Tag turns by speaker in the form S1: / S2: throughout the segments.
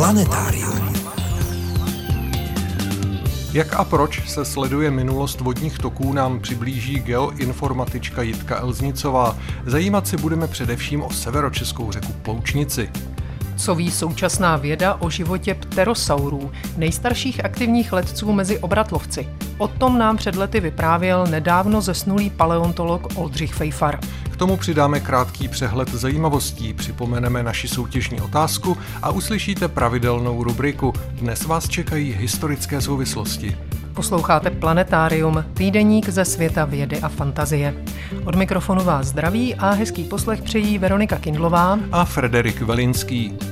S1: Planetárium.
S2: Jak a proč se sleduje minulost vodních toků, nám přiblíží geoinformatička Jitka Elznicová. Zajímat si budeme především o severočeskou řeku Ploučnici.
S3: Co ví současná věda o životě pterosaurů, nejstarších aktivních letců mezi obratlovci? O tom nám před lety vyprávěl nedávno zesnulý paleontolog Oldřich Fejfar.
S2: K tomu přidáme krátký přehled zajímavostí, připomeneme naši soutěžní otázku a uslyšíte pravidelnou rubriku. Dnes vás čekají historické souvislosti.
S3: Posloucháte Planetárium, týdeník ze světa vědy a fantazie. Od mikrofonu vás zdraví a hezký poslech přejí Veronika Kindlová
S2: a Frederik Velinský.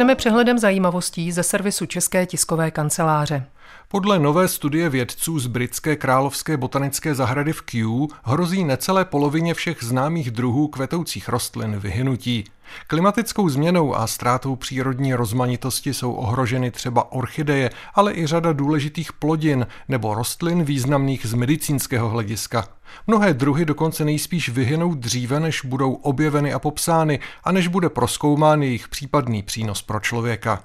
S3: Začneme přehledem zajímavostí ze servisu České tiskové kanceláře.
S2: Podle nové studie vědců z britské královské botanické zahrady v Kew hrozí necelé polovině všech známých druhů kvetoucích rostlin vyhynutí. Klimatickou změnou a ztrátou přírodní rozmanitosti jsou ohroženy třeba orchideje, ale i řada důležitých plodin nebo rostlin významných z medicínského hlediska. Mnohé druhy dokonce nejspíš vyhynou dříve, než budou objeveny a popsány a než bude proskoumán jejich případný přínos pro člověka.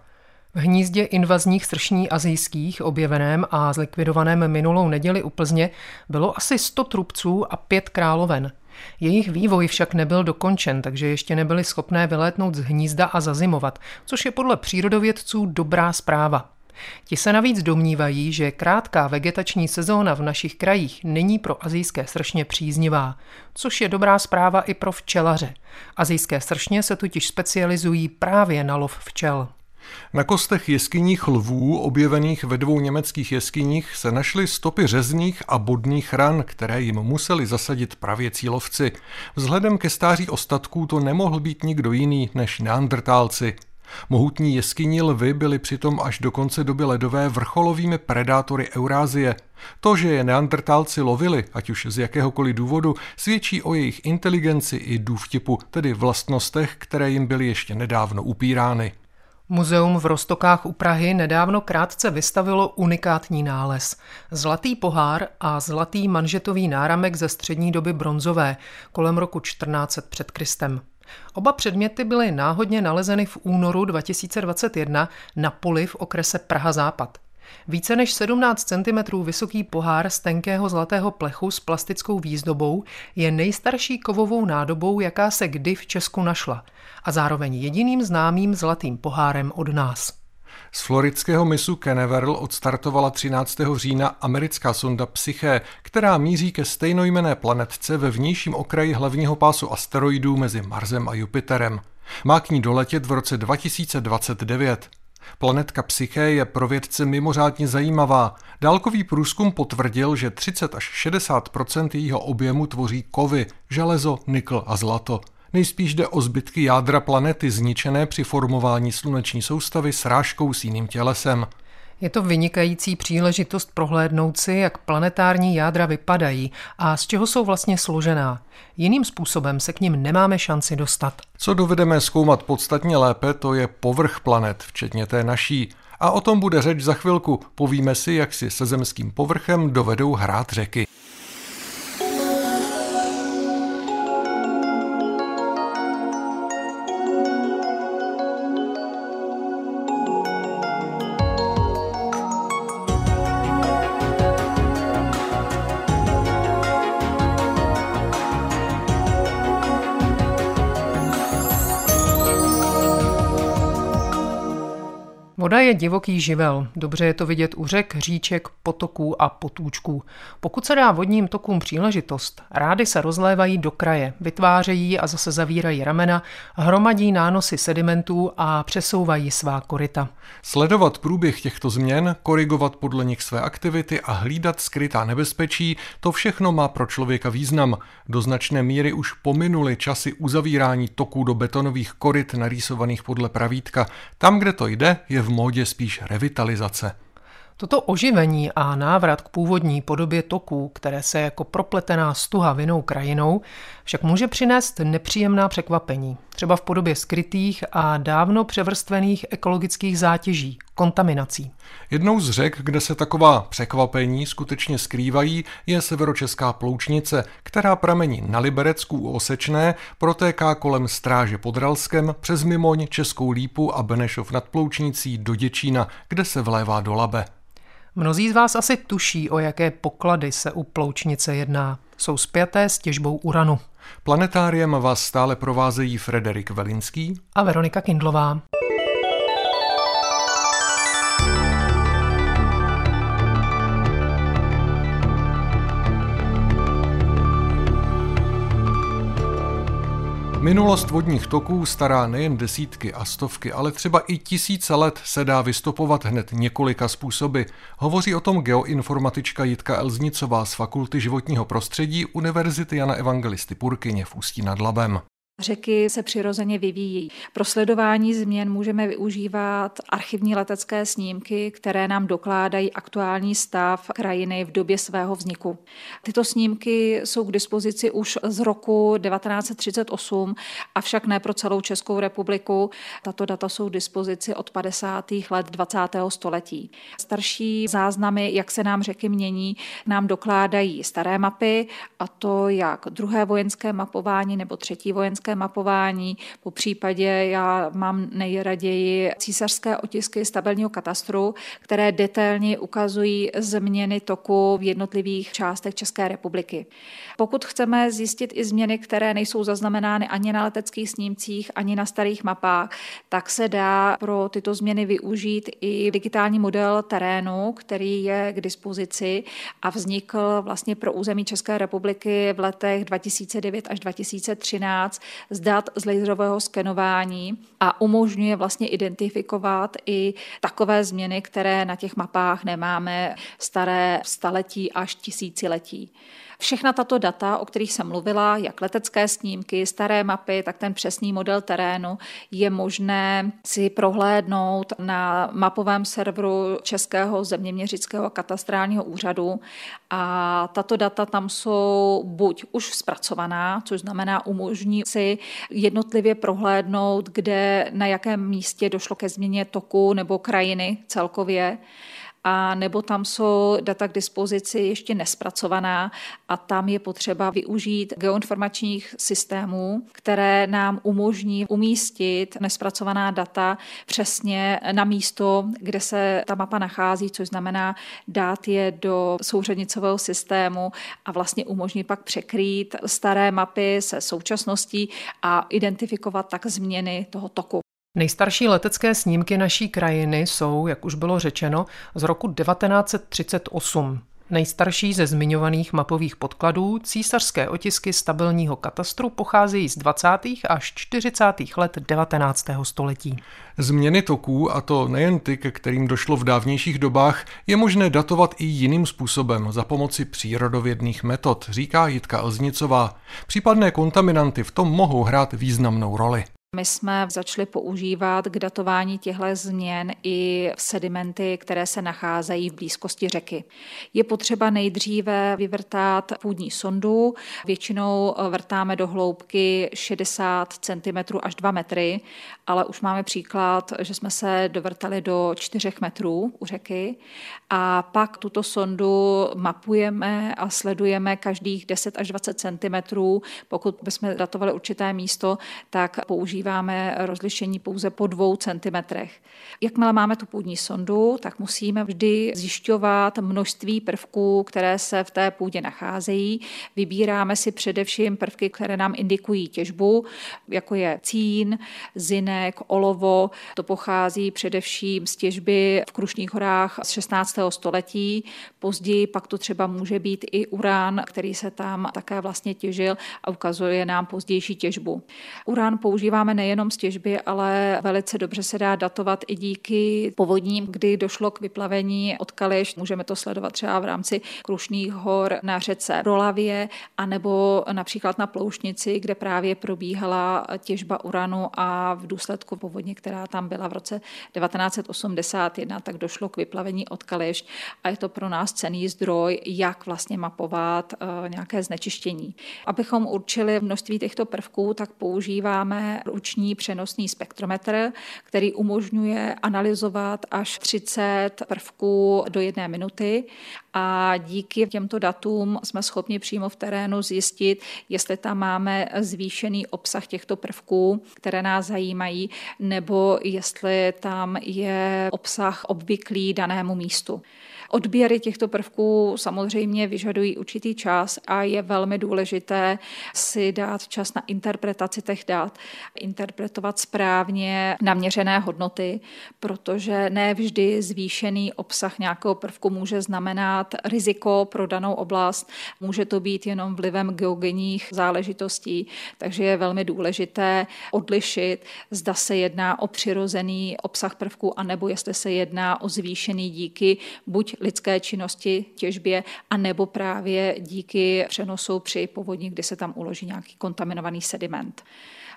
S3: V hnízdě invazních sršní azijských, objeveném a zlikvidovaném minulou neděli u Plzně, bylo asi 100 trubců a pět královen. Jejich vývoj však nebyl dokončen, takže ještě nebyli schopné vylétnout z hnízda a zazimovat, což je podle přírodovědců dobrá zpráva. Ti se navíc domnívají, že krátká vegetační sezóna v našich krajích není pro azijské sršně příznivá, což je dobrá zpráva i pro včelaře. Azijské sršně se totiž specializují právě na lov včel.
S2: Na kostech jeskyních lvů, objevených ve dvou německých jeskyních, se našly stopy řezných a bodných ran, které jim museli zasadit pravěcí lovci. Vzhledem ke stáří ostatků to nemohl být nikdo jiný než neandrtálci. Mohutní jeskyní lvy byly přitom až do konce doby ledové vrcholovými predátory Eurázie. To, že je neandrtálci lovili, ať už z jakéhokoliv důvodu, svědčí o jejich inteligenci i důvtipu, tedy vlastnostech, které jim byly ještě nedávno upírány.
S3: Muzeum v Rostokách u Prahy nedávno krátce vystavilo unikátní nález. Zlatý pohár a zlatý manžetový náramek ze střední doby bronzové, kolem roku 1400 před Kristem. Oba předměty byly náhodně nalezeny v únoru 2021 na poli v okrese Praha-Západ. Více než 17 cm vysoký pohár z tenkého zlatého plechu s plastickou výzdobou je nejstarší kovovou nádobou, jaká se kdy v Česku našla a zároveň jediným známým zlatým pohárem od nás.
S2: Z floridského misu Canaveral odstartovala 13. října americká sonda Psyche, která míří ke stejnojmené planetce ve vnějším okraji hlavního pásu asteroidů mezi Marsem a Jupiterem. Má k ní doletět v roce 2029. Planetka Psyche je pro vědce mimořádně zajímavá. Dálkový průzkum potvrdil, že 30 až 60% jejího objemu tvoří kovy, železo, nikl a zlato. Nejspíš jde o zbytky jádra planety zničené při formování sluneční soustavy srážkou s jiným tělesem.
S3: Je to vynikající příležitost prohlédnout si, jak planetární jádra vypadají a z čeho jsou vlastně složená. Jiným způsobem se k ním nemáme šanci dostat.
S2: Co dovedeme zkoumat podstatně lépe, to je povrch planet, včetně té naší. A o tom bude řeč za chvilku. Povíme si, jak si se zemským povrchem dovedou hrát řeky.
S3: Je divoký živel. Dobře je to vidět u řek, říček, potoků a potůčků. Pokud se dá vodním tokům příležitost, rády se rozlévají do kraje, vytvářejí a zase zavírají ramena, hromadí nánosy sedimentů a přesouvají svá koryta.
S2: Sledovat průběh těchto změn, korigovat podle nich své aktivity a hlídat skrytá nebezpečí, to všechno má pro člověka význam. Do značné míry už pominuli časy uzavírání toků do betonových koryt narýsovaných podle pravítka. Tam, kde to jde, je v módě spíš revitalizace.
S3: Toto oživení a návrat k původní podobě toků, které se jako propletená stuha vinou krajinou, však může přinést nepříjemná překvapení, třeba v podobě skrytých a dávno převrstvených ekologických zátěží, kontaminací.
S2: Jednou z řek, kde se taková překvapení skutečně skrývají, je severočeská ploučnice, která pramení na Liberecku u Osečné, protéká kolem stráže pod Ralskem, přes Mimoň, Českou Lípu a Benešov nad Ploučnicí do Děčína, kde se vlévá do Labe.
S3: Mnozí z vás asi tuší, o jaké poklady se u ploučnice jedná. Jsou spjaté s těžbou uranu.
S2: Planetáriem vás stále provázejí Frederik Velinský
S3: a Veronika Kindlová.
S2: Minulost vodních toků stará nejen desítky a stovky, ale třeba i tisíce let se dá vystopovat hned několika způsoby. Hovoří o tom geoinformatička Jitka Elznicová z Fakulty životního prostředí Univerzity Jana Evangelisty Purkyně v Ústí nad Labem.
S1: Řeky se přirozeně vyvíjí. Pro sledování změn můžeme využívat archivní letecké snímky, které nám dokládají aktuální stav krajiny v době svého vzniku. Tyto snímky jsou k dispozici už z roku 1938, avšak ne pro celou Českou republiku. Tato data jsou k dispozici od 50. let 20. století. Starší záznamy, jak se nám řeky mění, nám dokládají staré mapy, a to jak druhé vojenské mapování nebo třetí vojenské císařské mapování, po případě já mám nejraději císařské otisky stabilního katastru, které detailně ukazují změny toku v jednotlivých částech České republiky. Pokud chceme zjistit i změny, které nejsou zaznamenány ani na leteckých snímcích, ani na starých mapách, tak se dá pro tyto změny využít i digitální model terénu, který je k dispozici a vznikl vlastně pro území České republiky v letech 2009 až 2013 z dat z laserového skenování a umožňuje vlastně identifikovat i takové změny, které na těch mapách nemáme staré staletí až tisíciletí. Všechna tato data, o kterých jsem mluvila, jak letecké snímky, staré mapy, tak ten přesný model terénu je možné si prohlédnout na mapovém serveru Českého zeměměřického katastrálního úřadu. A tato data tam jsou buď už zpracovaná, což znamená umožní si jednotlivě prohlédnout, kde na jakém místě došlo ke změně toku nebo krajiny celkově, a nebo tam jsou data k dispozici ještě nespracovaná a tam je potřeba využít geoinformačních systémů, které nám umožní umístit nespracovaná data přesně na místo, kde se ta mapa nachází, což znamená dát je do souřadnicového systému a vlastně umožní pak překrýt staré mapy se současností a identifikovat tak změny toho toku.
S3: Nejstarší letecké snímky naší krajiny jsou, jak už bylo řečeno, z roku 1938. Nejstarší ze zmiňovaných mapových podkladů, císařské otisky stabilního katastru, pocházejí z 20. až 40. let 19. století.
S2: Změny toků, a to nejen ty, ke kterým došlo v dávnějších dobách, je možné datovat i jiným způsobem, za pomoci přírodovědných metod, říká Jitka Elznicová. Případné kontaminanty v tom mohou hrát významnou roli.
S1: My jsme začali používat k datování těchto změn i sedimenty, které se nacházejí v blízkosti řeky. Je potřeba nejdříve vyvrtat půdní sondu. Většinou vrtáme do hloubky 60 cm až 2 metry, ale už máme příklad, že jsme se dovrtali do 4 metrů u řeky a pak tuto sondu mapujeme a sledujeme každých 10 až 20 cm. Pokud bychom datovali určité místo, tak používáme používáme rozlišení pouze po dvou centimetrech. Jakmile máme tu půdní sondu, tak musíme vždy zjišťovat množství prvků, které se v té půdě nacházejí. Vybíráme si především prvky, které nám indikují těžbu, jako je cín, zinek, olovo. To pochází především z těžby v Krušných horách z 16. století. Později pak to třeba může být i urán, který se tam také vlastně těžil a ukazuje nám pozdější těžbu. Urán používáme nejenom z těžby, ale velice dobře se dá datovat i díky povodním, kdy došlo k vyplavení od Kališ. Můžeme to sledovat třeba v rámci Krušných hor na řece Rolavě, anebo například na Ploušnici, kde právě probíhala těžba uranu a v důsledku povodně, která tam byla v roce 1981, tak došlo k vyplavení od Kališ a je to pro nás cený zdroj, jak vlastně mapovat eh, nějaké znečištění. Abychom určili množství těchto prvků, tak používáme ruční přenosný spektrometr, který umožňuje analyzovat až 30 prvků do jedné minuty a díky těmto datům jsme schopni přímo v terénu zjistit, jestli tam máme zvýšený obsah těchto prvků, které nás zajímají, nebo jestli tam je obsah obvyklý danému místu. Odběry těchto prvků samozřejmě vyžadují určitý čas a je velmi důležité si dát čas na interpretaci těch dat, interpretovat správně naměřené hodnoty, protože ne vždy zvýšený obsah nějakého prvku může znamenat riziko pro danou oblast. Může to být jenom vlivem geogenních záležitostí, takže je velmi důležité odlišit, zda se jedná o přirozený obsah prvku, anebo jestli se jedná o zvýšený díky buď lidské činnosti, těžbě, a nebo právě díky přenosu při povodní, kdy se tam uloží nějaký kontaminovaný sediment.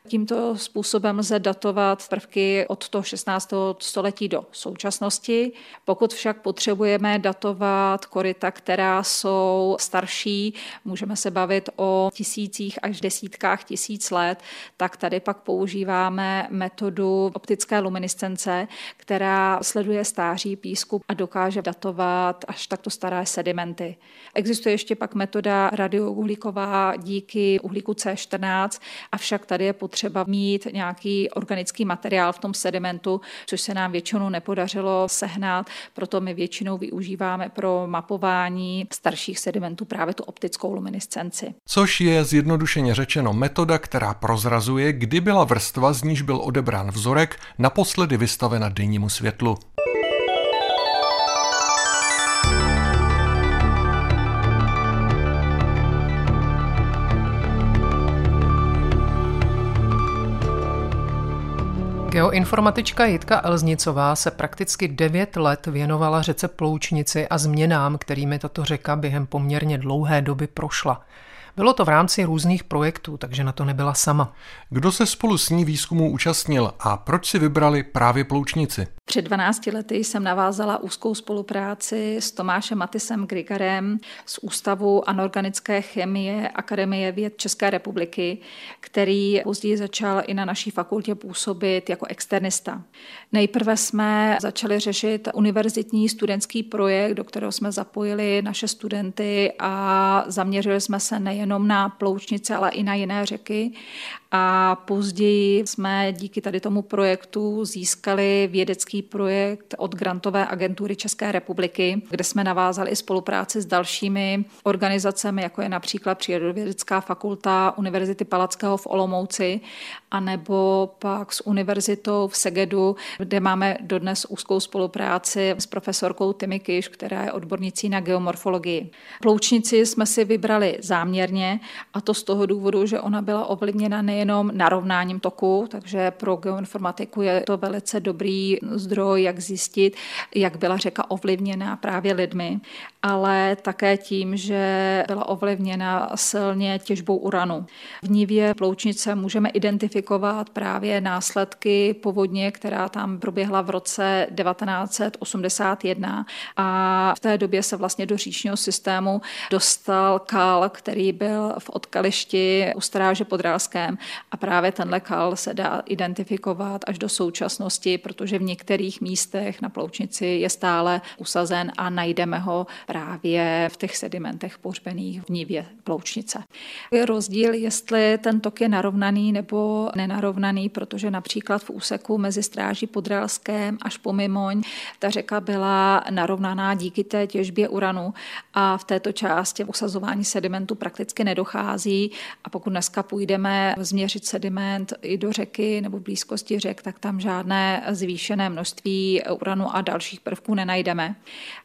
S1: Tímto způsobem lze datovat prvky od toho 16. století do současnosti. Pokud však potřebujeme datovat koryta, která jsou starší, můžeme se bavit o tisících až desítkách tisíc let, tak tady pak používáme metodu optické luminescence, která sleduje stáří písku a dokáže datovat až takto staré sedimenty. Existuje ještě pak metoda radiouhlíková díky uhlíku C14, avšak tady je potřeba mít nějaký organický materiál v tom sedimentu, což se nám většinou nepodařilo sehnat, proto my většinou využíváme pro mapování starších sedimentů právě tu optickou luminescenci.
S2: Což je zjednodušeně řečeno metoda, která prozrazuje, kdy byla vrstva, z níž byl odebrán vzorek, naposledy vystavena dennímu světlu.
S3: Geoinformatička Jitka Elznicová se prakticky 9 let věnovala řece Ploučnici a změnám, kterými tato řeka během poměrně dlouhé doby prošla. Bylo to v rámci různých projektů, takže na to nebyla sama.
S2: Kdo se spolu s ní výzkumu účastnil a proč si vybrali právě Ploučnici?
S1: Před 12 lety jsem navázala úzkou spolupráci s Tomášem Matisem Grigarem z Ústavu anorganické chemie Akademie věd České republiky, který později začal i na naší fakultě působit jako externista. Nejprve jsme začali řešit univerzitní studentský projekt, do kterého jsme zapojili naše studenty a zaměřili jsme se nejenom na ploučnice, ale i na jiné řeky. A později jsme díky tady tomu projektu získali vědecký projekt od grantové agentury České republiky, kde jsme navázali spolupráci s dalšími organizacemi, jako je například Přírodovědecká fakulta Univerzity Palackého v Olomouci, anebo pak s univerzitou v Segedu, kde máme dodnes úzkou spolupráci s profesorkou Timikyš, která je odbornicí na geomorfologii. Ploučnici jsme si vybrali záměrně a to z toho důvodu, že ona byla ovlivněna nejenom narovnáním toku, takže pro geoinformatiku je to velice dobrý zdroj, jak zjistit, jak byla řeka ovlivněna právě lidmi, ale také tím, že byla ovlivněna silně těžbou uranu. V Nivě Ploučnice můžeme identifikovat právě následky povodně, která tam proběhla v roce 1981 a v té době se vlastně do říčního systému dostal kal, který byl v odkališti u stráže pod Rálském a právě tenhle kal se dá identifikovat až do současnosti, protože v některých místech na Ploučnici je stále usazen a najdeme ho právě v těch sedimentech pohřbených v nivě Ploučnice. Je rozdíl, jestli ten tok je narovnaný nebo nenarovnaný, protože například v úseku mezi stráží Podrelském až po Mimoň ta řeka byla narovnaná díky té těžbě uranu a v této části usazování sedimentu prakticky nedochází a pokud dneska půjdeme změřit sediment i do řeky nebo blízkosti řek, tak tam žádné zvýšené množství uranu a dalších prvků nenajdeme.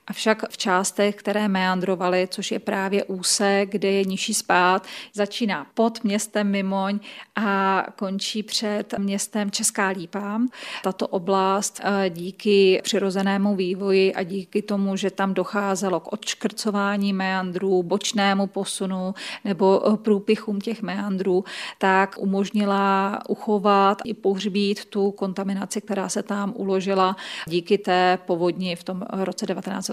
S1: Avšak v částech, které meandrovaly, což je právě úsek, kde je nižší spád, začíná pod městem Mimoň a končí před městem Česká Lípa. Tato oblast eh, díky přirozenému vývoji a díky tomu, že tam docházelo k odškrcování meandrů, bočnému posunu nebo eh, průpichům těch meandrů, tak umožnila uchovat i pohřbít tu kontaminaci, která se tam uložila díky té povodni v tom roce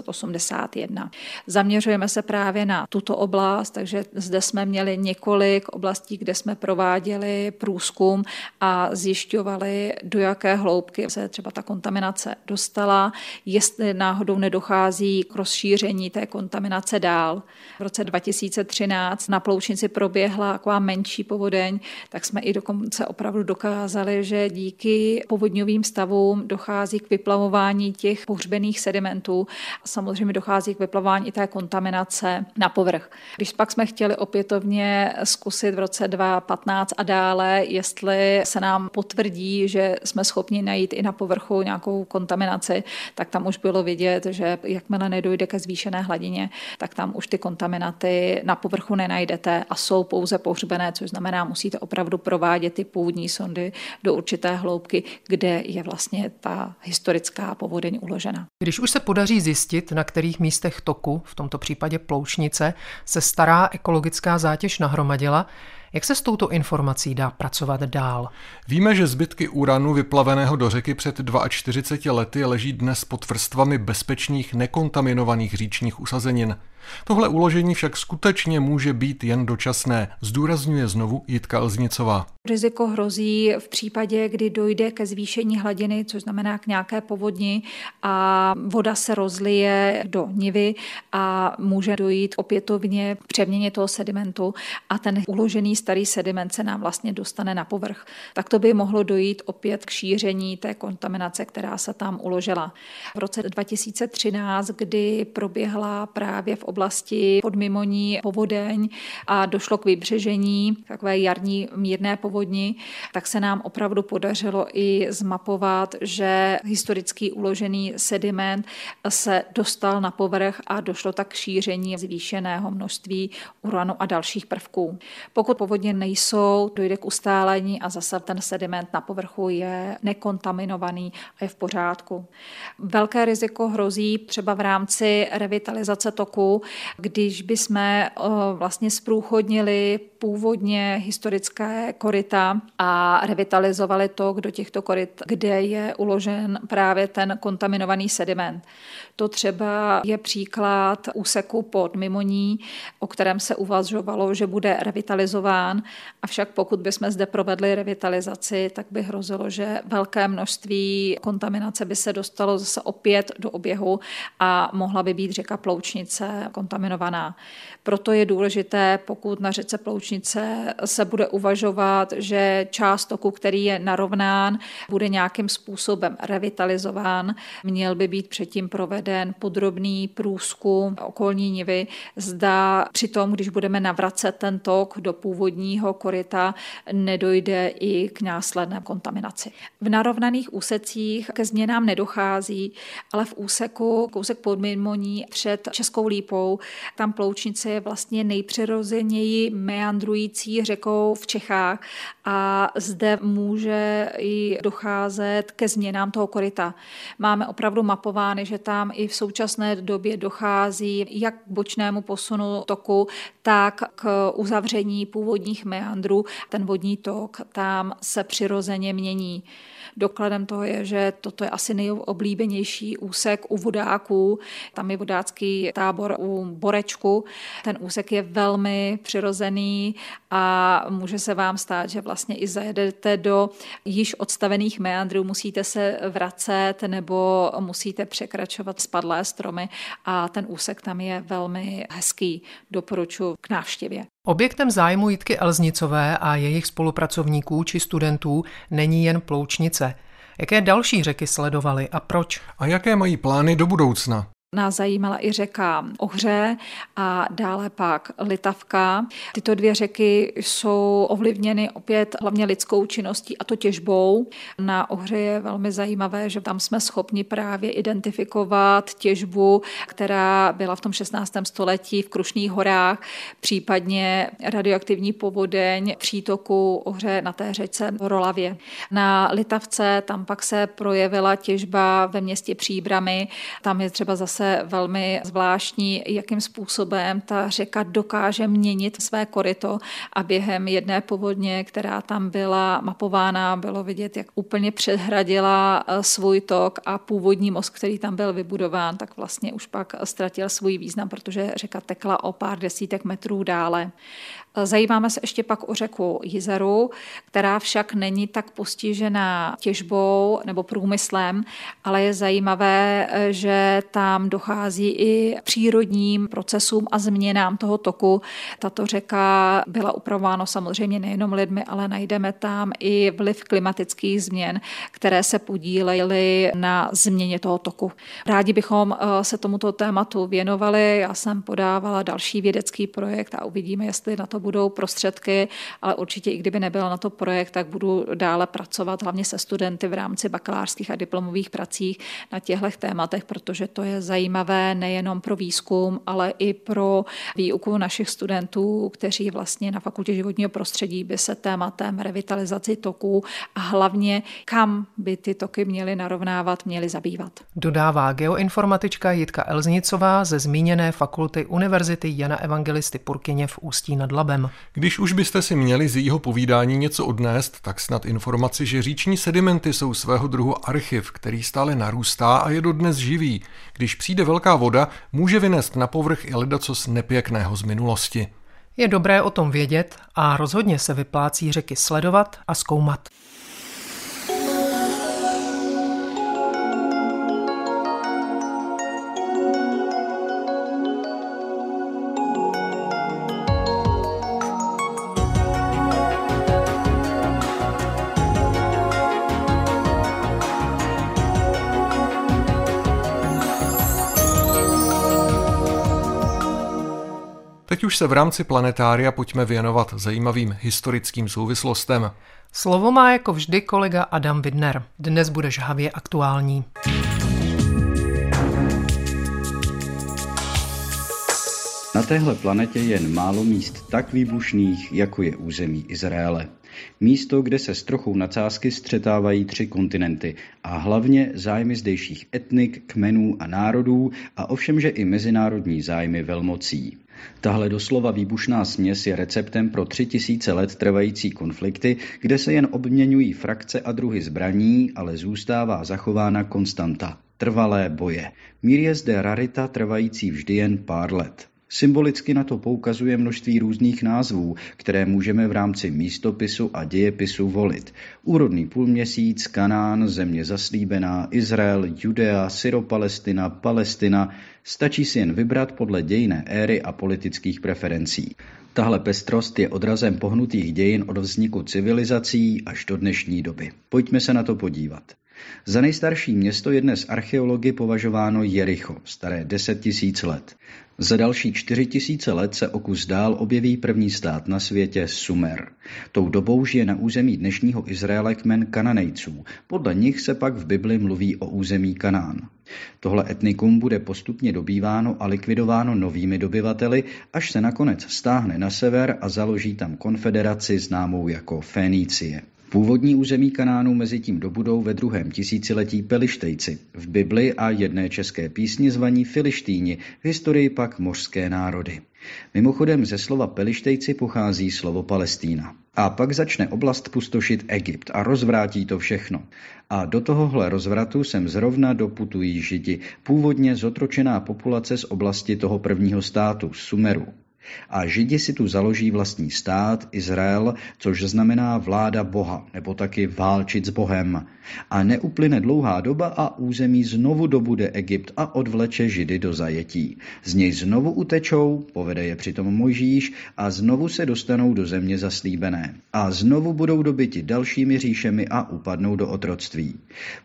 S1: 1981. Zaměřujeme se právě na tuto oblast, takže zde jsme měli několik oblastí, kde jsme prováděli průzkum a zjišťovali, do jaké hloubky se třeba ta kontaminace dostala, jestli náhodou nedochází k rozšíření té kontaminace dál. V roce 2013 na Ploučnici proběhla taková menší povodeň, tak jsme i dokonce opravdu dokázali, že díky povodňovým stavům dochází k vyplavování těch pohřbených sedimentů samozřejmě dochází k vyplavování i té kontaminace na povrch. Když pak jsme chtěli opětovně zkusit v roce 2015 a dále, jestli se nám potvrdí, že jsme schopni najít i na povrchu nějakou kontaminaci, tak tam už bylo vidět, že jakmile nedojde ke zvýšené hladině, tak tam už ty kontaminaty na povrchu nenajdete a jsou pouze pohřbené, což znamená, musíte opravdu provádět ty původní sondy do určité hloubky, kde je vlastně ta historická povodeň uložena.
S3: Když už se podaří zjistit, na kterých místech toku, v tomto případě ploučnice, se stará ekologická zátěž nahromadila, jak se s touto informací dá pracovat dál?
S2: Víme, že zbytky uranu vyplaveného do řeky před 42 lety leží dnes pod vrstvami bezpečných nekontaminovaných říčních usazenin. Tohle uložení však skutečně může být jen dočasné, zdůrazňuje znovu Jitka Lznicová.
S1: Riziko hrozí v případě, kdy dojde ke zvýšení hladiny, což znamená k nějaké povodni a voda se rozlije do nivy a může dojít opětovně k přeměně toho sedimentu a ten uložený starý sediment se nám vlastně dostane na povrch. Tak to by mohlo dojít opět k šíření té kontaminace, která se tam uložila. V roce 2013, kdy proběhla právě v oblasti podmimoní povodeň a došlo k vybřežení takové jarní mírné povodni, tak se nám opravdu podařilo i zmapovat, že historický uložený sediment se dostal na povrch a došlo tak k šíření zvýšeného množství uranu a dalších prvků. Pokud povodně nejsou, dojde k ustálení a zase ten sediment na povrchu je nekontaminovaný a je v pořádku. Velké riziko hrozí třeba v rámci revitalizace toku, když bychom vlastně zprůchodnili původně historické koryta a revitalizovali to do těchto koryt, kde je uložen právě ten kontaminovaný sediment. To třeba je příklad úseku pod Mimoní, o kterém se uvažovalo, že bude revitalizován, avšak pokud bychom zde provedli revitalizaci, tak by hrozilo, že velké množství kontaminace by se dostalo zase opět do oběhu a mohla by být řeka Ploučnice kontaminovaná. Proto je důležité, pokud na řece Ploučnice se bude uvažovat, že část toku, který je narovnán, bude nějakým způsobem revitalizován, měl by být předtím proveden podrobný průzkum okolní nivy, zda přitom, když budeme navracet ten tok do původního koryta, nedojde i k následné kontaminaci. V narovnaných úsecích ke změnám nedochází, ale v úseku, kousek podmimoní před Českou lípou, tam Ploučnice je vlastně nejpřirozeněji meandrující řekou v Čechách a zde může i docházet ke změnám toho koryta. Máme opravdu mapovány, že tam i v současné době dochází jak k bočnému posunu toku, tak k uzavření původních meandrů. Ten vodní tok tam se přirozeně mění. Dokladem toho je, že toto je asi nejoblíbenější úsek u vodáků. Tam je vodácký tábor u Borečku. Ten úsek je velmi přirozený a může se vám stát, že vlastně i zajedete do již odstavených meandrů, musíte se vracet nebo musíte překračovat spadlé stromy a ten úsek tam je velmi hezký. Doporučuji k návštěvě.
S3: Objektem zájmu Jitky Elznicové a jejich spolupracovníků či studentů není jen Ploučnice. Jaké další řeky sledovali a proč?
S2: A jaké mají plány do budoucna?
S1: Nás zajímala i řeka Ohře a dále pak Litavka. Tyto dvě řeky jsou ovlivněny opět hlavně lidskou činností a to těžbou. Na Ohře je velmi zajímavé, že tam jsme schopni právě identifikovat těžbu, která byla v tom 16. století v Krušných horách, případně radioaktivní povodeň přítoku Ohře na té řece Rolavě. Na Litavce tam pak se projevila těžba ve městě Příbramy. Tam je třeba zase velmi zvláštní, jakým způsobem ta řeka dokáže měnit své koryto a během jedné povodně, která tam byla mapována, bylo vidět, jak úplně přehradila eh, svůj tok a původní most, který tam byl vybudován, tak vlastně už pak ztratil svůj význam, protože řeka tekla o pár desítek metrů dále. Zajímáme se ještě pak o řeku Jizeru, která však není tak postižená těžbou nebo průmyslem, ale je zajímavé, že tam dochází i přírodním procesům a změnám toho toku. Tato řeka byla upravována samozřejmě nejenom lidmi, ale najdeme tam i vliv klimatických změn, které se podílely na změně toho toku. Rádi bychom eh, se tomuto tématu věnovali. Já jsem podávala další vědecký projekt a uvidíme, jestli na to budou prostředky, ale určitě i kdyby nebyl na to projekt, tak budu dále pracovat hlavně se studenty v rámci bakalářských a diplomových prací na těchto tématech, protože to je zajímavé nejenom pro výzkum, ale i pro výuku našich studentů, kteří vlastně na fakultě životního prostředí by se tématem revitalizaci toků a hlavně kam by ty toky měly narovnávat, měly zabývat.
S3: Dodává geoinformatička Jitka Elznicová ze zmíněné fakulty Univerzity Jana Evangelisty Purkyně v Ústí nad Labem.
S2: Když už byste si měli z jeho povídání něco odnést, tak snad informaci, že říční sedimenty jsou svého druhu archiv, který stále narůstá a je dodnes živý. Když přijde velká voda, může vynést na povrch i ledacos nepěkného z minulosti.
S3: Je dobré o tom vědět a rozhodně se vyplácí řeky sledovat a zkoumat.
S2: Už se v rámci planetária pojďme věnovat zajímavým historickým souvislostem.
S3: Slovo má jako vždy kolega Adam Widner. Dnes bude žhavě aktuální.
S4: Na téhle planetě je jen málo míst tak výbušných, jako je území Izraele. Místo, kde se s trochou nadsázky střetávají tři kontinenty a hlavně zájmy zdejších etnik, kmenů a národů a ovšem, že i mezinárodní zájmy velmocí. Tahle doslova výbušná směs je receptem pro tři tisíce let trvající konflikty, kde se jen obměňují frakce a druhy zbraní, ale zůstává zachována konstanta. Trvalé boje. Mír je zde rarita trvající vždy jen pár let. Symbolicky na to poukazuje množství různých názvů, které můžeme v rámci místopisu a dějepisu volit. Úrodný půlměsíc, Kanán, země zaslíbená, Izrael, Judea, Syropalestina, Palestina. Stačí si jen vybrat podle dějné éry a politických preferencí. Tahle pestrost je odrazem pohnutých dějin od vzniku civilizací až do dnešní doby. Pojďme se na to podívat. Za nejstarší město je dnes archeology považováno Jericho, staré 10 tisíc let. Za další čtyři tisíce let se o kus dál objeví první stát na světě Sumer. Tou dobou žije na území dnešního Izraele kmen Kananejců. Podle nich se pak v Bibli mluví o území Kanán. Tohle etnikum bude postupně dobýváno a likvidováno novými dobyvateli, až se nakonec stáhne na sever a založí tam konfederaci známou jako Fénície. Původní území Kanánu mezi tím dobudou ve druhém tisíciletí Pelištejci, v Bibli a jedné české písni zvaní Filištýni, v historii pak mořské národy. Mimochodem ze slova Pelištejci pochází slovo Palestína. A pak začne oblast pustošit Egypt a rozvrátí to všechno. A do tohohle rozvratu sem zrovna doputují Židi, původně zotročená populace z oblasti toho prvního státu, Sumeru. A Židi si tu založí vlastní stát, Izrael, což znamená vláda Boha, nebo taky válčit s Bohem. A neuplyne dlouhá doba a území znovu dobude Egypt a odvleče Židy do zajetí. Z něj znovu utečou, povede je přitom Mojžíš a znovu se dostanou do země zaslíbené. A znovu budou dobyti dalšími říšemi a upadnou do otroctví.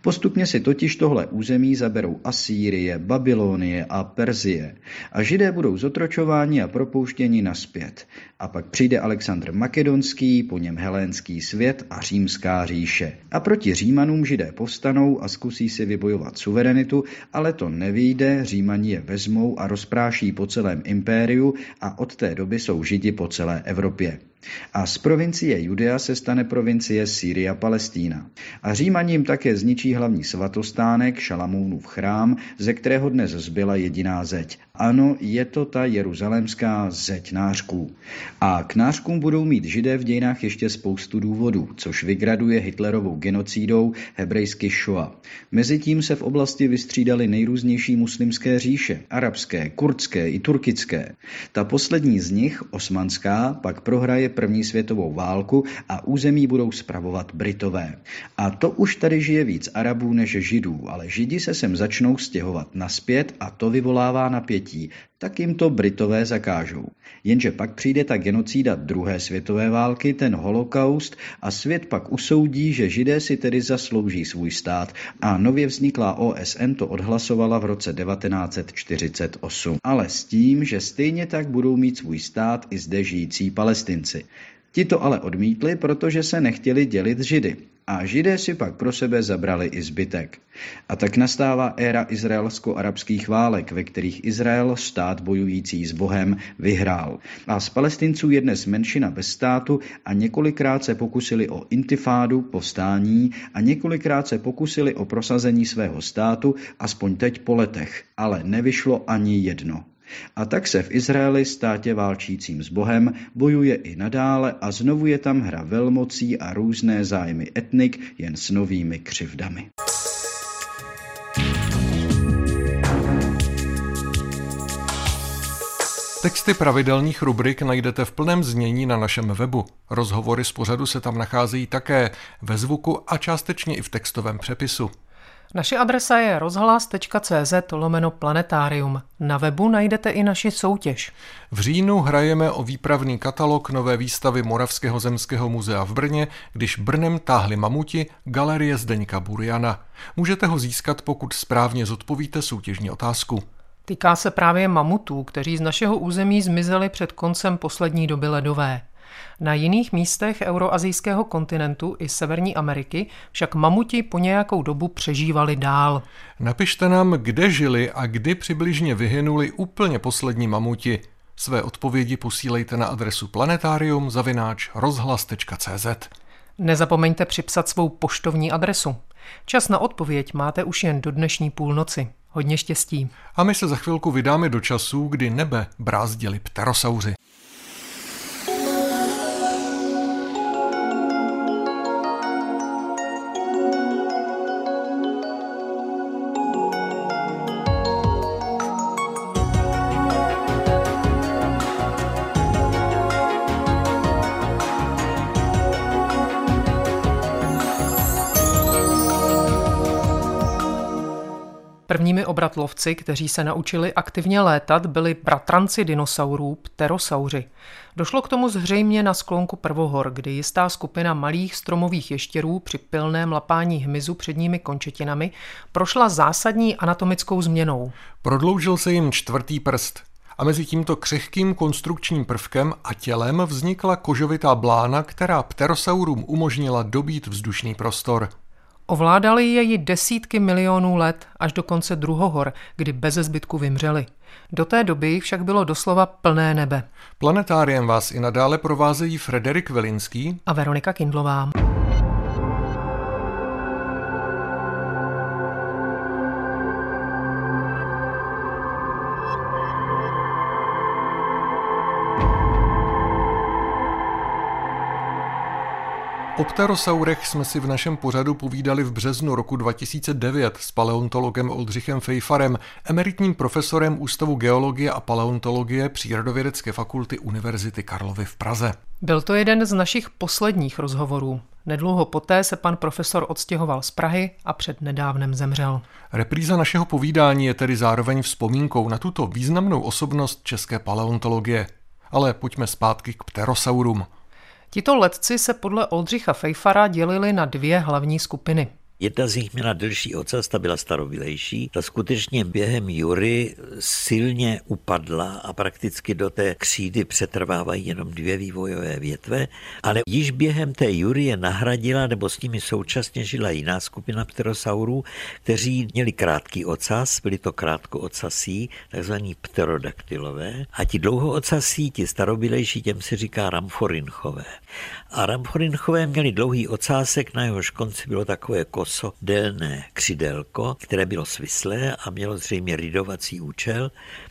S4: Postupně si totiž tohle území zaberou Asýrie, Babylonie a Perzie. A Židé budou zotročováni a propouštěni naspět. A pak přijde Alexandr Makedonský, po něm helénský svět a římská říše. A proti Římanům Židé povstanou a zkusí si vybojovat suverenitu, ale to nevyjde, Římani je vezmou a rozpráší po celém impériu a od té doby jsou Židi po celé Evropě. A z provincie Judea se stane provincie Sýria Palestína. A Římaním také zničí hlavní svatostánek, Šalamounův chrám, ze kterého dnes zbyla jediná zeď. Ano, je to ta jeruzalémská zeď nářků. A k nářkům budou mít židé v dějinách ještě spoustu důvodů, což vygraduje Hitlerovou genocídou hebrejsky Shoah. Mezitím se v oblasti vystřídaly nejrůznější muslimské říše, arabské, kurdské i turkické. Ta poslední z nich, osmanská, pak prohraje první světovou válku a území budou spravovat Britové. A to už tady žije víc Arabů než Židů, ale Židi se sem začnou stěhovat naspět a to vyvolává napětí, tak jim to Britové zakážou. Jenže pak přijde ta genocída druhé světové války, ten holokaust a svět pak usoudí, že židé si tedy zaslouží svůj stát a nově vzniklá OSN to odhlasovala v roce 1948. Ale s tím, že stejně tak budou mít svůj stát i zde žijící palestinci. Ti to ale odmítli, protože se nechtěli dělit židy. A židé si pak pro sebe zabrali i zbytek. A tak nastává éra izraelsko-arabských válek, ve kterých Izrael, stát bojující s Bohem, vyhrál. A z palestinců je dnes menšina bez státu a několikrát se pokusili o intifádu, povstání a několikrát se pokusili o prosazení svého státu, aspoň teď po letech, ale nevyšlo ani jedno. A tak se v Izraeli, státě válčícím s Bohem, bojuje i nadále a znovu je tam hra velmocí a různé zájmy etnik jen s novými křivdami.
S2: Texty pravidelných rubrik najdete v plném znění na našem webu. Rozhovory z pořadu se tam nacházejí také ve zvuku a částečně i v textovém přepisu.
S3: Naše adresa je rozhlas.cz lomeno planetarium. Na webu najdete i naši soutěž.
S2: V říjnu hrajeme o výpravný katalog nové výstavy Moravského zemského muzea v Brně, když Brnem táhli mamuti Galerie Zdeňka Burjana. Můžete ho získat, pokud správně zodpovíte soutěžní otázku.
S3: Týká se právě mamutů, kteří z našeho území zmizeli před koncem poslední doby ledové. Na jiných místech euroazijského kontinentu i Severní Ameriky však mamuti po nějakou dobu přežívali dál.
S2: Napište nám, kde žili a kdy přibližně vyhynuli úplně poslední mamuti. Své odpovědi posílejte na adresu planetarium.
S3: Nezapomeňte připsat svou poštovní adresu. Čas na odpověď máte už jen do dnešní půlnoci. Hodně štěstí.
S2: A my se za chvilku vydáme do časů, kdy nebe brázdili pterosauři.
S3: Prvními obratlovci, kteří se naučili aktivně létat, byli bratranci dinosaurů, pterosauři. Došlo k tomu zřejmě na sklonku prvohor, kdy jistá skupina malých stromových ještěrů při pilném lapání hmyzu předními končetinami prošla zásadní anatomickou změnou.
S2: Prodloužil se jim čtvrtý prst a mezi tímto křehkým konstrukčním prvkem a tělem vznikla kožovitá blána, která pterosaurům umožnila dobít vzdušný prostor.
S3: Ovládali jej desítky milionů let až do konce druhohor, kdy beze zbytku vymřeli. Do té doby však bylo doslova plné nebe.
S2: Planetáriem vás i nadále provázejí Frederik Velinský
S3: a Veronika Kindlová.
S2: O pterosaurech jsme si v našem pořadu povídali v březnu roku 2009 s paleontologem Oldřichem Fejfarem, emeritním profesorem Ústavu geologie a paleontologie Přírodovědecké fakulty Univerzity Karlovy v Praze.
S3: Byl to jeden z našich posledních rozhovorů. Nedlouho poté se pan profesor odstěhoval z Prahy a před nedávnem zemřel.
S2: Repríza našeho povídání je tedy zároveň vzpomínkou na tuto významnou osobnost české paleontologie. Ale pojďme zpátky k pterosaurům.
S3: Tito letci se podle Oldřicha Fejfara dělili na dvě hlavní skupiny.
S5: Jedna z nich měla delší ocas, ta byla starobilejší. Ta skutečně během jury silně upadla a prakticky do té křídy přetrvávají jenom dvě vývojové větve, ale již během té jury je nahradila nebo s nimi současně žila jiná skupina pterosaurů, kteří měli krátký ocas, byli to krátkoocasí, takzvaní pterodaktylové, a ti dlouhoocasí, ti starobilejší, těm se říká ramforinchové. A ramforinchové měli dlouhý ocásek, na jehož konci bylo takové koso delné křidelko, které bylo svislé a mělo zřejmě ridovací účel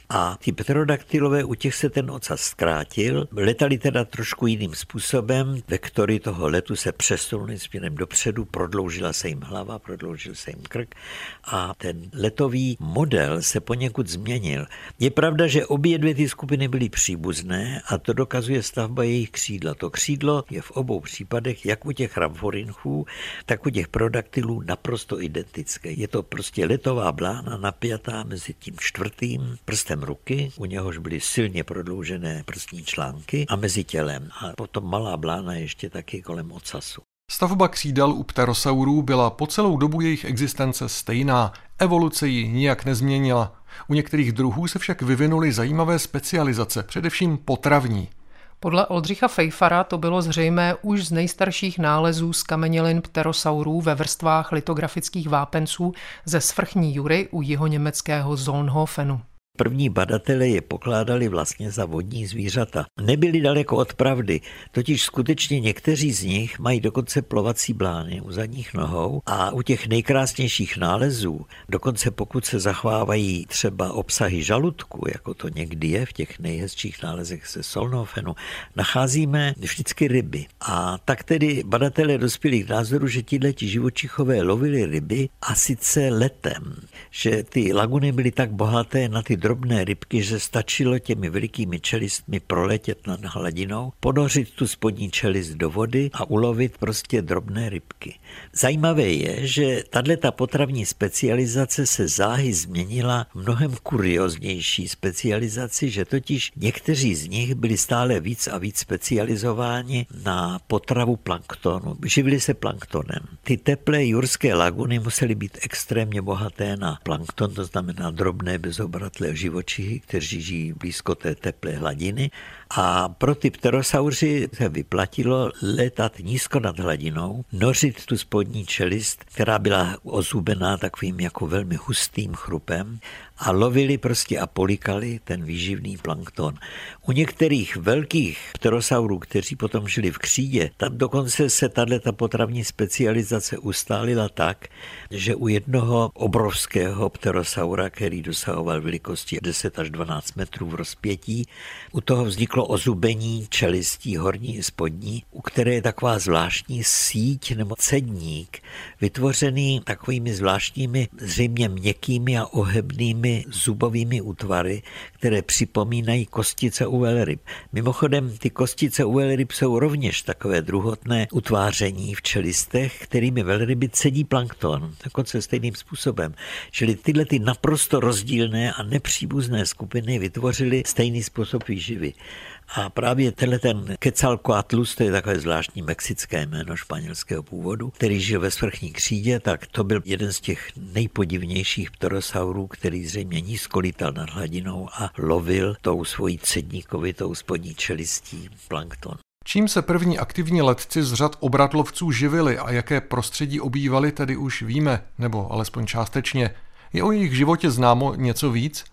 S5: a ty pterodaktylové, u těch se ten ocas zkrátil, letali teda trošku jiným způsobem, vektory toho letu se přesunuly směrem dopředu, prodloužila se jim hlava, prodloužil se jim krk a ten letový model se poněkud změnil. Je pravda, že obě dvě ty skupiny byly příbuzné a to dokazuje stavba jejich křídla. To křídlo je v obou případech, jak u těch ramforinchů, tak u těch prodaktylů naprosto identické. Je to prostě letová blána napjatá mezi tím čtvrtým prstem prstem ruky, u něhož byly silně prodloužené prstní články a mezi tělem. A potom malá blána ještě taky kolem ocasu.
S2: Stavba křídel u pterosaurů byla po celou dobu jejich existence stejná, evoluce ji nijak nezměnila. U některých druhů se však vyvinuly zajímavé specializace, především potravní.
S3: Podle Oldřicha Fejfara to bylo zřejmé už z nejstarších nálezů z kamenělin pterosaurů ve vrstvách litografických vápenců ze svrchní jury u jihoněmeckého Zonhofenu.
S5: První badatelé je pokládali vlastně za vodní zvířata. Nebyli daleko od pravdy, totiž skutečně někteří z nich mají dokonce plovací blány u zadních nohou a u těch nejkrásnějších nálezů, dokonce pokud se zachovávají třeba obsahy žaludku, jako to někdy je v těch nejhezčích nálezech se solnofenu, nacházíme vždycky ryby. A tak tedy badatelé dospěli k názoru, že tihleti živočichové lovili ryby a sice letem, že ty laguny byly tak bohaté na ty drobné rybky, že stačilo těmi velikými čelistmi proletět nad hladinou, ponořit tu spodní čelist do vody a ulovit prostě drobné rybky. Zajímavé je, že tato potravní specializace se záhy změnila v mnohem kurioznější specializaci, že totiž někteří z nich byli stále víc a víc specializováni na potravu planktonu. Živili se planktonem. Ty teplé jurské laguny musely být extrémně bohaté na plankton, to znamená drobné bezobratlé živočichy, kteří žijí blízko té teplé hladiny a pro ty pterosauři se vyplatilo letat nízko nad hladinou, nořit tu spodní čelist, která byla ozubená takovým jako velmi hustým chrupem a lovili prostě a polikali ten výživný plankton. U některých velkých pterosaurů, kteří potom žili v křídě, tam dokonce se tato potravní specializace ustálila tak, že u jednoho obrovského pterosaura, který dosahoval velikosti 10 až 12 metrů v rozpětí, u toho vzniklo ozubení čelistí horní i spodní, u které je taková zvláštní síť nebo cedník, vytvořený takovými zvláštními, zřejmě měkkými a ohebnými zubovými útvary, které připomínají kostice u velryb. Mimochodem, ty kostice u velryb jsou rovněž takové druhotné utváření v čelistech, kterými velryby cedí plankton, dokonce stejným způsobem. Čili tyhle ty naprosto rozdílné a nepříbuzné skupiny vytvořily stejný způsob výživy. A právě tenhle ten Quetzalcoatlus, to je takové zvláštní mexické jméno španělského původu, který žil ve svrchní křídě, tak to byl jeden z těch nejpodivnějších pterosaurů, který zřejmě nízko lítal nad hladinou a lovil tou svojí cedníkovitou spodní čelistí plankton.
S2: Čím se první aktivní letci z řad obratlovců živili a jaké prostředí obývali, tedy už víme, nebo alespoň částečně. Je o jejich životě známo něco víc?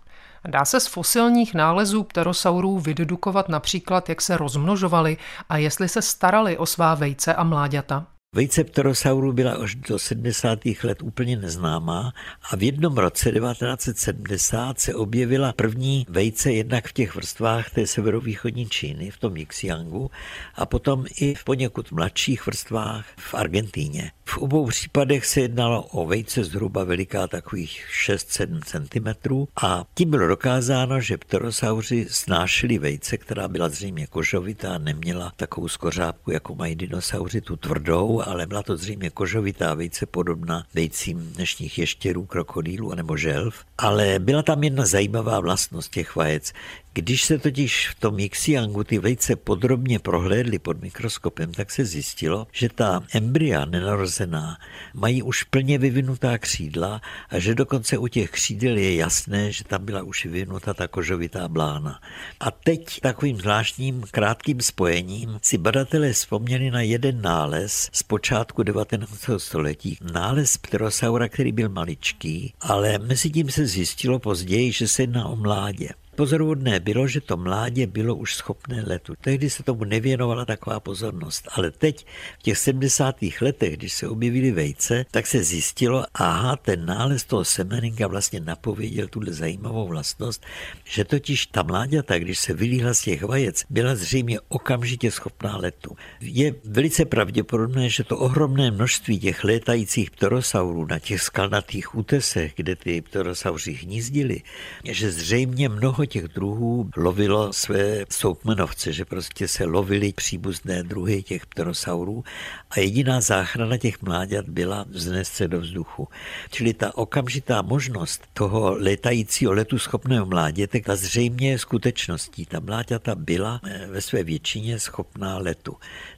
S3: Dá se z fosilních nálezů pterosaurů vydedukovat například, jak se rozmnožovali a jestli se starali o svá vejce a mláďata?
S5: Vejce pterosaurů byla až do 70. let úplně neznámá a v jednom roce 1970 se objevila první vejce jednak v těch vrstvách té severovýchodní Číny, v tom Yixiangu, a potom i v poněkud mladších vrstvách v Argentíně. V obou případech se jednalo o vejce zhruba veliká takových 6-7 cm a tím bylo dokázáno, že pterosauři snášeli vejce, která byla zřejmě kožovitá, neměla takovou skořápku, jako mají dinosauři, tu tvrdou, ale byla to zřejmě kožovitá vejce podobná vejcím dnešních ještěrů, krokodýlů nebo želv. Ale byla tam jedna zajímavá vlastnost těch vajec. Když se totiž v tom Xiangu ty vejce podrobně prohlédly pod mikroskopem, tak se zjistilo, že ta embrya nenarozená mají už plně vyvinutá křídla a že dokonce u těch křídel je jasné, že tam byla už vyvinuta ta kožovitá blána. A teď takovým zvláštním krátkým spojením si badatelé vzpomněli na jeden nález z počátku 19. století. Nález pterosaura, který byl maličký, ale mezi tím se zjistilo později, že se jedná o mládě. Pozoruhodné bylo, že to mládě bylo už schopné letu. Tehdy se tomu nevěnovala taková pozornost, ale teď v těch 70. letech, když se objevily vejce, tak se zjistilo, aha, ten nález toho semeninka vlastně napověděl tuhle zajímavou vlastnost, že totiž ta mláďata, když se vylíhla z těch vajec, byla zřejmě okamžitě schopná letu. Je velice pravděpodobné, že to ohromné množství těch létajících pterosaurů na těch skalnatých útesech, kde ty pterosauři hnízdili, že zřejmě mnoho mnoho těch druhů lovilo své soukmenovce, že prostě se lovili příbuzné druhy těch pterosaurů a jediná záchrana těch mláďat byla vznést se do vzduchu. Čili ta okamžitá možnost toho letajícího letu schopného mláděte, ta zřejmě je skutečností. Ta mláďata byla eh, ve své většině schopná letu.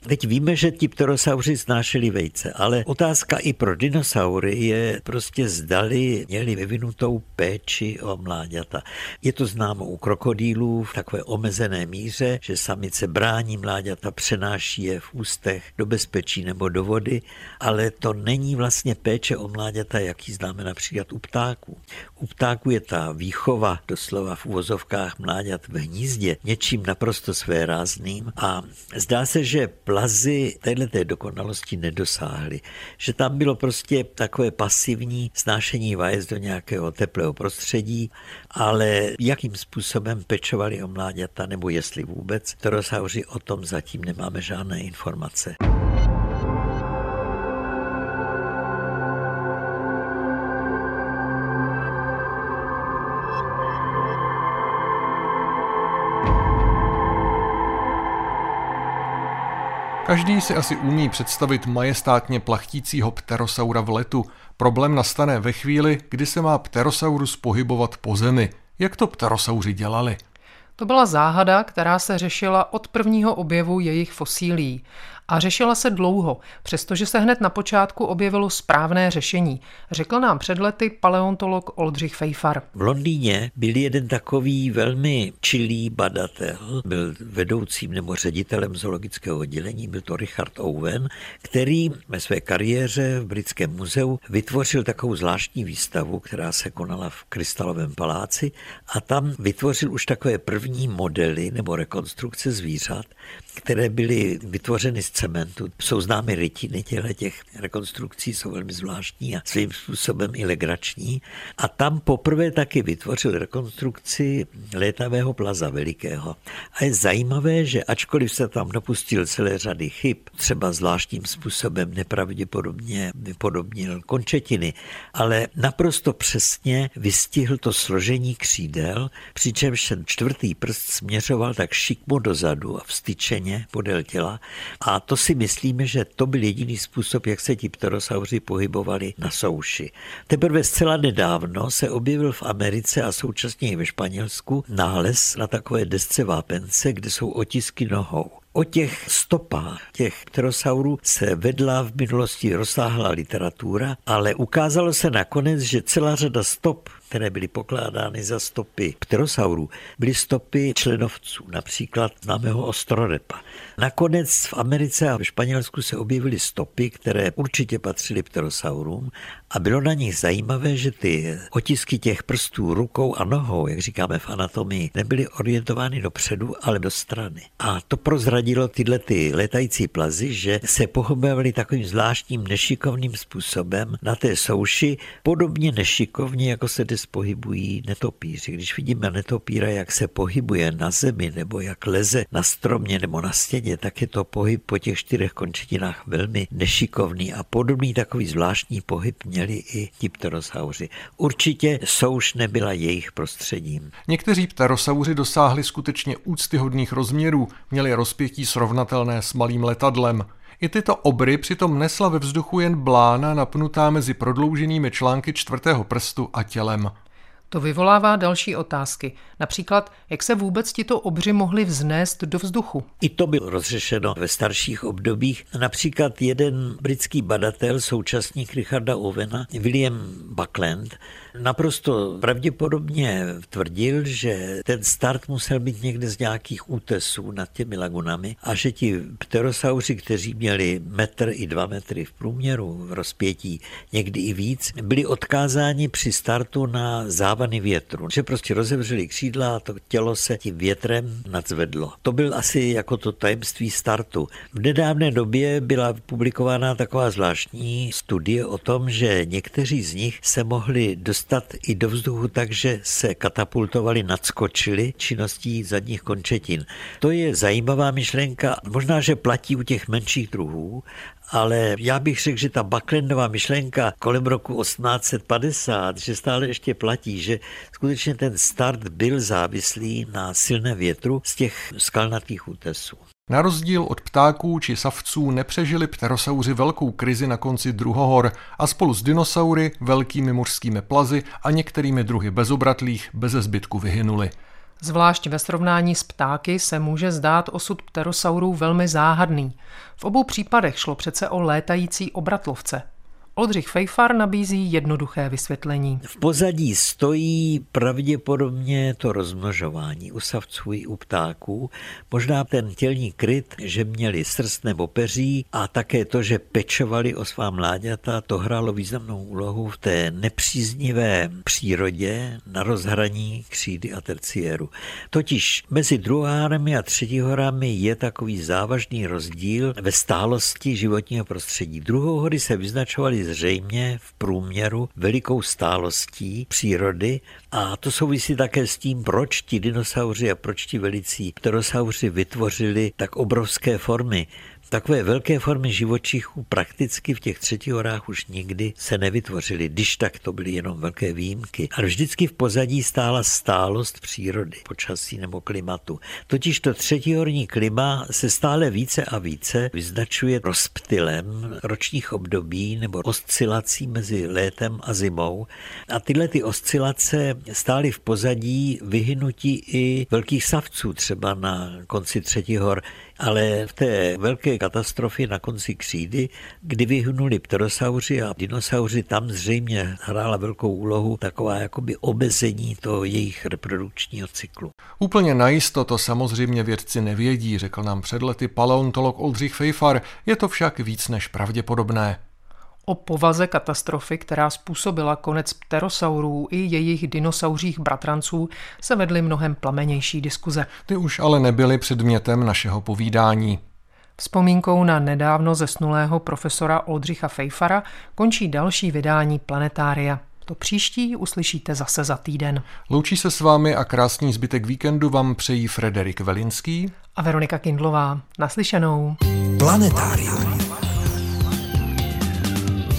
S5: Teď víme, že ti pterosauři znášeli vejce, ale otázka i pro dinosaury je prostě zdali měli vyvinutou péči o mláďata. Je to známé známo u krokodýlů v takové omezené míře, že samice brání mláďata, přenáší je v ústech do bezpečí nebo do vody, ale to není vlastně péče o mláďata, jaký známe například u ptáků. U ptáků je ta výchova doslova v uvozovkách mláďat v hnízdě něčím naprosto své rázným a zdá se, že plazy této dokonalosti nedosáhly. Že tam bylo prostě takové pasivní snášení vajec do nějakého teplého prostředí, ale jakým způsobem pečovali o mláďata, nebo jestli vůbec. Pterosauři o tom zatím nemáme žádné informace.
S2: Každý si asi umí představit majestátně plachtícího pterosaura v letu. Problém nastane ve chvíli, kdy se má pterosaurus pohybovat po zemi – jak to pterosauři dělali?
S3: To byla záhada, která se řešila od prvního objevu jejich fosílí a řešila se dlouho, přestože se hned na počátku objevilo správné řešení, řekl nám před lety paleontolog Oldřich Fejfar.
S5: V Londýně byl jeden takový velmi čilý badatel, byl vedoucím nebo ředitelem zoologického oddělení, byl to Richard Owen, který ve své kariéře v Britském muzeu vytvořil takovou zvláštní výstavu, která se konala v Krystalovém paláci a tam vytvořil už takové první modely nebo rekonstrukce zvířat, které byly vytvořeny z cementu. Jsou známy rytiny těchto těch rekonstrukcí, jsou velmi zvláštní a svým způsobem i legrační. A tam poprvé taky vytvořil rekonstrukci létavého plaza velikého. A je zajímavé, že ačkoliv se tam dopustil celé řady chyb, třeba zvláštním způsobem nepravděpodobně vypodobnil končetiny, ale naprosto přesně vystihl to složení křídel, přičemž ten čtvrtý prst směřoval tak šikmo dozadu a vstyčeně podél těla a to si myslíme, že to byl jediný způsob, jak se ti pterosauři pohybovali na souši. Teprve zcela nedávno se objevil v Americe a současně i ve Španělsku nález na takové desce vápence, kde jsou otisky nohou. O těch stopách těch pterosaurů se vedla v minulosti rozsáhlá literatura, ale ukázalo se nakonec, že celá řada stop které byly pokládány za stopy pterosaurů, byly stopy členovců, například známého ostrorepa. Nakonec v Americe a v Španělsku se objevily stopy, které určitě patřily pterosaurům a bylo na nich zajímavé, že ty otisky těch prstů rukou a nohou, jak říkáme v anatomii, nebyly orientovány dopředu, ale do strany. A to prozradilo tyhle ty letající plazy, že se pohybovaly takovým zvláštním nešikovným způsobem na té souši, podobně nešikovně, jako se dnes pohybují netopíři. Když vidíme netopíra, jak se pohybuje na zemi nebo jak leze na stromě nebo na stěně, tak je to pohyb po těch čtyřech končetinách velmi nešikovný a podobný takový zvláštní pohyb měli i ti pterosauři. Určitě souš nebyla jejich prostředím.
S2: Někteří pterosauři dosáhli skutečně úctyhodných rozměrů, měli rozpětí srovnatelné s malým letadlem. I tyto obry přitom nesla ve vzduchu jen blána napnutá mezi prodlouženými články čtvrtého prstu a tělem.
S3: To vyvolává další otázky. Například, jak se vůbec tito obři mohli vznést do vzduchu?
S5: I to bylo rozřešeno ve starších obdobích. Například jeden britský badatel, současník Richarda Owena, William Buckland, naprosto pravděpodobně tvrdil, že ten start musel být někde z nějakých útesů nad těmi lagunami a že ti pterosauři, kteří měli metr i dva metry v průměru v rozpětí, někdy i víc, byli odkázáni při startu na závany větru. Že prostě rozevřeli křídla a to tělo se tím větrem nadzvedlo. To byl asi jako to tajemství startu. V nedávné době byla publikována taková zvláštní studie o tom, že někteří z nich se mohli dostat dostat i do vzduchu tak, že se katapultovali, nadskočili činností zadních končetin. To je zajímavá myšlenka, možná, že platí u těch menších druhů, ale já bych řekl, že ta Bucklandová myšlenka kolem roku 1850, že stále ještě platí, že skutečně ten start byl závislý na silné větru z těch skalnatých útesů.
S2: Na rozdíl od ptáků či savců nepřežili pterosauři velkou krizi na konci druhohor a spolu s dinosaury, velkými mořskými plazy a některými druhy bezobratlých beze zbytku vyhynuli.
S3: Zvlášť ve srovnání s ptáky se může zdát osud pterosaurů velmi záhadný. V obou případech šlo přece o létající obratlovce – Oldřich Fejfar nabízí jednoduché vysvětlení.
S5: V pozadí stojí pravděpodobně to rozmnožování u savců i u ptáků, možná ten tělní kryt, že měli srst nebo peří a také to, že pečovali o svá mláďata, to hrálo významnou úlohu v té nepříznivé přírodě na rozhraní křídy a terciéru. Totiž mezi druhárami a třetihorami je takový závažný rozdíl ve stálosti životního prostředí. Druhohory se vyznačovaly zřejmě v průměru velikou stálostí přírody a to souvisí také s tím, proč ti dinosauři a proč ti velicí pterosauři vytvořili tak obrovské formy. Takové velké formy živočichů prakticky v těch třetích horách už nikdy se nevytvořily, když tak to byly jenom velké výjimky. Ale vždycky v pozadí stála stálost přírody, počasí nebo klimatu. Totiž to třetihorní klima se stále více a více vyznačuje rozptylem ročních období nebo oscilací mezi létem a zimou. A tyhle ty oscilace stály v pozadí vyhynutí i velkých savců, třeba na konci třetí hor, ale v té velké katastrofě na konci křídy, kdy vyhnuli pterosauři a dinosauři, tam zřejmě hrála velkou úlohu taková jakoby obezení toho jejich reprodukčního cyklu.
S2: Úplně najisto to samozřejmě vědci nevědí, řekl nám před lety paleontolog Oldřich Fejfar, je to však víc než pravděpodobné.
S3: O povaze katastrofy, která způsobila konec pterosaurů i jejich dinosauřích bratranců, se vedly mnohem plamenější diskuze.
S2: Ty už ale nebyly předmětem našeho povídání.
S3: Vzpomínkou na nedávno zesnulého profesora Oldřicha Fejfara končí další vydání Planetária. To příští uslyšíte zase za týden.
S2: Loučí se s vámi a krásný zbytek víkendu vám přejí Frederik Velinský
S3: a Veronika Kindlová. Naslyšenou.
S2: Planetárium.